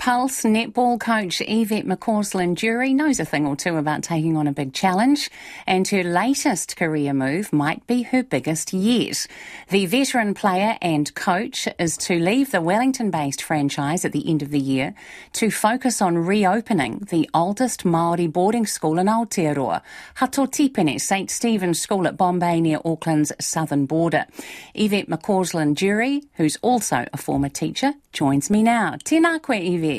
Pulse netball coach Yvette McCausland Durie knows a thing or two about taking on a big challenge, and her latest career move might be her biggest yet. The veteran player and coach is to leave the Wellington based franchise at the end of the year to focus on reopening the oldest Maori boarding school in Aotearoa, Hato Tīpene St Stephen's School at Bombay near Auckland's southern border. Yvette McCausland Durie, who's also a former teacher, joins me now. Tēnā koe, Yvette.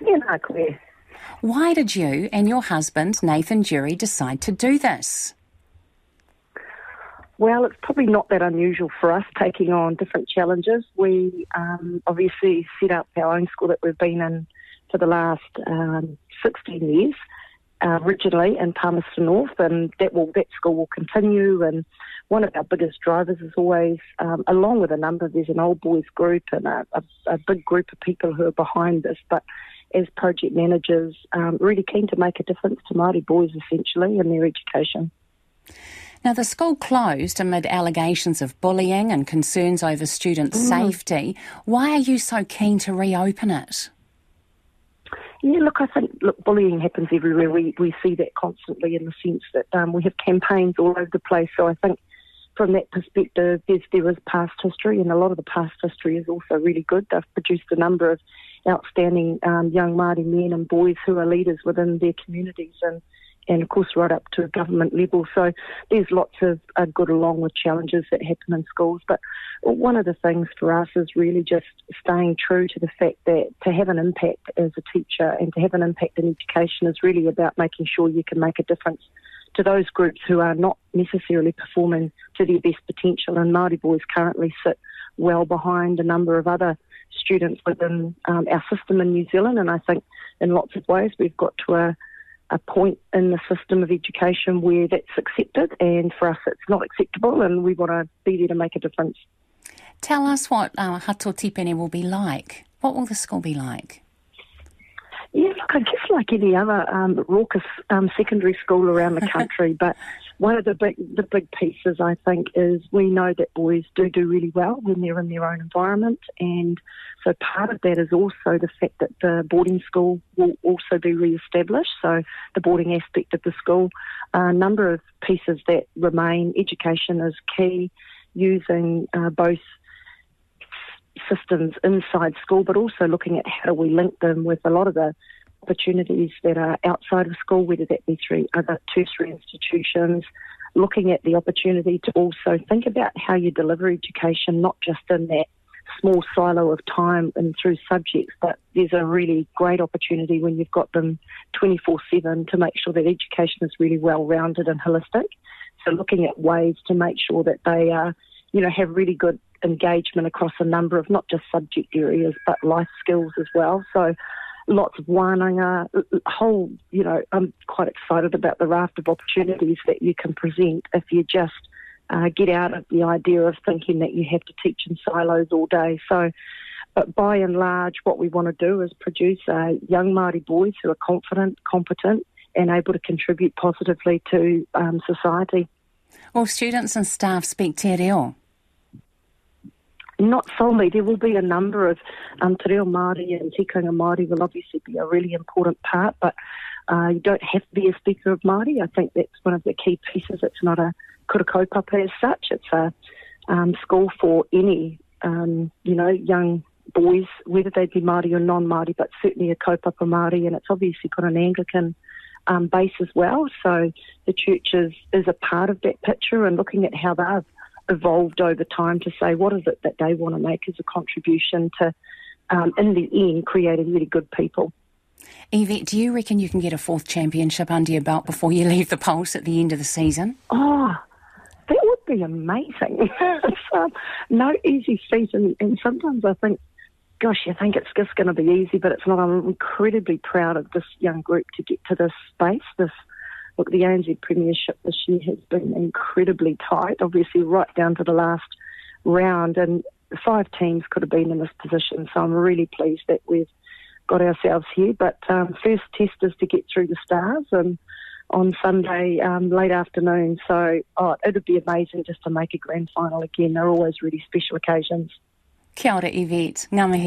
Tēnā koe. Why did you and your husband, Nathan Durie, decide to do this? Well, it's probably not that unusual for us taking on different challenges. We um, obviously set up our own school that we've been in for the last um, 16 years, uh, originally in Palmerston North, and that will that school will continue. And one of our biggest drivers is always, um, along with a number, there's an old boys group and a, a, a, big group of people who are behind this, but as project managers, um, really keen to make a difference to Māori boys essentially in their education. Now, the school closed amid allegations of bullying and concerns over student mm. safety. Why are you so keen to reopen it? Yeah, look, I think look, bullying happens everywhere. We we see that constantly in the sense that um, we have campaigns all over the place. So I think from that perspective, there's, there is past history, and a lot of the past history is also really good. They've produced a number of outstanding um, young Māori men and boys who are leaders within their communities, and and of course right up to government level. So there's lots of uh, good along with challenges that happen in schools. But one of the things for us is really just staying true to the fact that to have an impact as a teacher and to have an impact in education is really about making sure you can make a difference to those groups who are not necessarily performing to their best potential. And Māori boys currently sit well behind a number of other students within um, our system in New Zealand. And I think in lots of ways we've got to a, a point in the system of education where that's accepted. And for us, it's not acceptable. And we want to be there to make a difference. Tell us what uh, Hato Tīpene will be like. What will the school be like? Yeah, look, I guess like any other um, raucous um, secondary school around the country, but one of the big the big pieces I think is we know that boys do do really well when they're in their own environment, and so part of that is also the fact that the boarding school will also be re-established. So the boarding aspect of the school, a number of pieces that remain. Education is key, using uh, both systems inside school, but also looking at how do we link them with a lot of the opportunities that are outside of school, whether that be through other tertiary institutions, looking at the opportunity to also think about how you deliver education, not just in that small silo of time and through subjects, but there's a really great opportunity when you've got them 24 7 to make sure that education is really well rounded and holistic. So looking at ways to make sure that they are, you know, have really good engagement across a number of not just subject areas but life skills as well. So lots of wānanga, whole, you know, I'm quite excited about the raft of opportunities that you can present if you just uh, get out of the idea of thinking that you have to teach in silos all day. So, but by and large, what we want to do is produce uh, young Māori boys who are confident, competent, and able to contribute positively to um, society. Will students and staff speak te reo? not solely. There will be a number of um, te reo Māori and tikanga Māori will obviously be a really important part, but uh, you don't have to be a speaker of Māori. I think that's one of the key pieces. It's not a kura kaupapa as such. It's a um, school for any, um, you know, young boys, whether they be Māori or non-Māori, but certainly a kaupapa Māori, and it's obviously got an Anglican um, base as well. So the church is, is a part of that picture and looking at how they've evolved over time to say what is it that they want to make as a contribution to, um, in the end, creating really good people. Yvette, do you reckon you can get a fourth championship under your belt before you leave the Pulse at the end of the season? Oh, that would be amazing. it's um, no easy feat, and, and sometimes I think, gosh, you think it's just going to be easy, but it's not. I'm incredibly proud of this young group to get to this space, this look, the ANZ Premiership this year has been incredibly tight, obviously right down to the last round, and five teams could have been in this position. So I'm really pleased that we've got ourselves here. But um, first test is to get through the stars and on Sunday um, late afternoon. So oh, it would be amazing just to make a grand final again. They're always really special occasions. Kia ora, mihi.